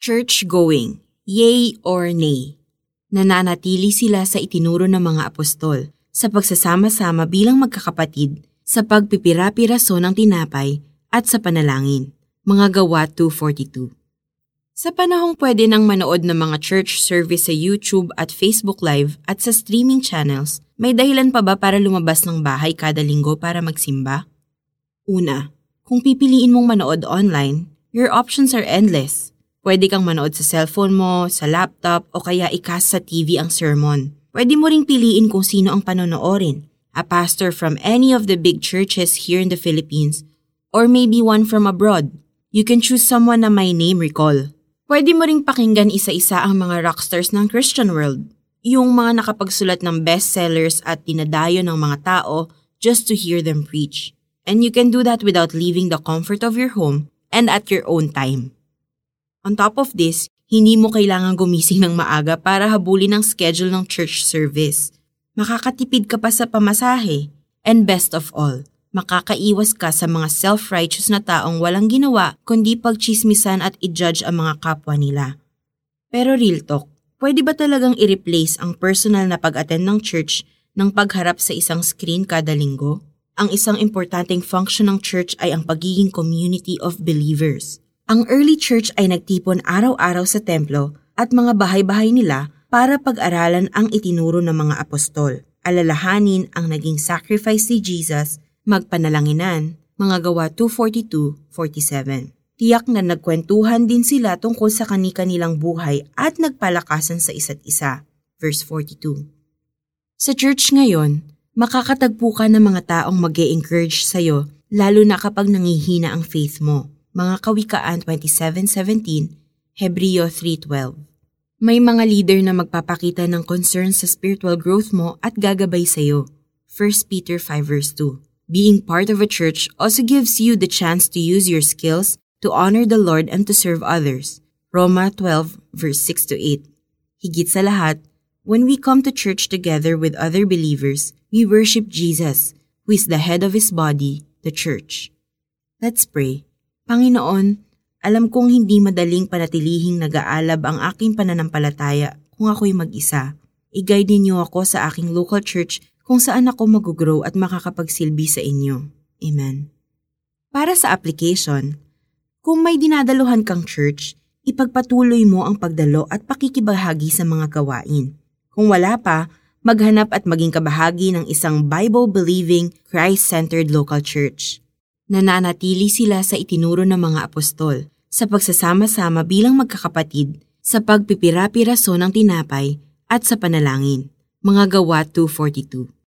Church-going, yay or nay. Nananatili sila sa itinuro ng mga apostol sa pagsasama-sama bilang magkakapatid sa pagpipira-piraso ng tinapay at sa panalangin. Mga gawa 242. Sa panahong pwede nang manood ng mga church service sa YouTube at Facebook Live at sa streaming channels, may dahilan pa ba para lumabas ng bahay kada linggo para magsimba? Una, kung pipiliin mong manood online, your options are endless. Pwede kang manood sa cellphone mo, sa laptop, o kaya ikas sa TV ang sermon. Pwede mo ring piliin kung sino ang panonoorin. A pastor from any of the big churches here in the Philippines, or maybe one from abroad. You can choose someone na may name recall. Pwede mo ring pakinggan isa-isa ang mga rockstars ng Christian world. Yung mga nakapagsulat ng bestsellers at tinadayo ng mga tao just to hear them preach. And you can do that without leaving the comfort of your home and at your own time. On top of this, hindi mo kailangan gumising ng maaga para habulin ang schedule ng church service. Makakatipid ka pa sa pamasahe. And best of all, makakaiwas ka sa mga self-righteous na taong walang ginawa kundi pagchismisan at i-judge ang mga kapwa nila. Pero real talk, pwede ba talagang i-replace ang personal na pag-attend ng church ng pagharap sa isang screen kada linggo? Ang isang importanteng function ng church ay ang pagiging community of believers. Ang early church ay nagtipon araw-araw sa templo at mga bahay-bahay nila para pag-aralan ang itinuro ng mga apostol, alalahanin ang naging sacrifice ni Jesus, magpanalanginan, mga gawa 242-47. Tiyak na nagkwentuhan din sila tungkol sa kani-kanilang buhay at nagpalakasan sa isa't isa. Verse 42. Sa church ngayon, makakatagpo ka ng mga taong mag encourage sa'yo lalo na kapag nangihina ang faith mo mga Kawikaan 27.17, Hebreo 3.12. May mga leader na magpapakita ng concern sa spiritual growth mo at gagabay sa iyo. 1 Peter 5 verse 2. Being part of a church also gives you the chance to use your skills to honor the Lord and to serve others. Roma 12 verse 6 to 8. Higit sa lahat, when we come to church together with other believers, we worship Jesus, who is the head of his body, the church. Let's pray. Panginoon, alam kong hindi madaling panatilihing nag-aalab ang aking pananampalataya kung ako'y mag-isa. I-guide ninyo ako sa aking local church kung saan ako mag-grow at makakapagsilbi sa inyo. Amen. Para sa application, kung may dinadaluhan kang church, ipagpatuloy mo ang pagdalo at pakikibahagi sa mga gawain. Kung wala pa, maghanap at maging kabahagi ng isang Bible-believing, Christ-centered local church. Nananatili sila sa itinuro ng mga apostol sa pagsasama-sama bilang magkakapatid sa pagpipira-piraso ng tinapay at sa panalangin. Mga gawa 242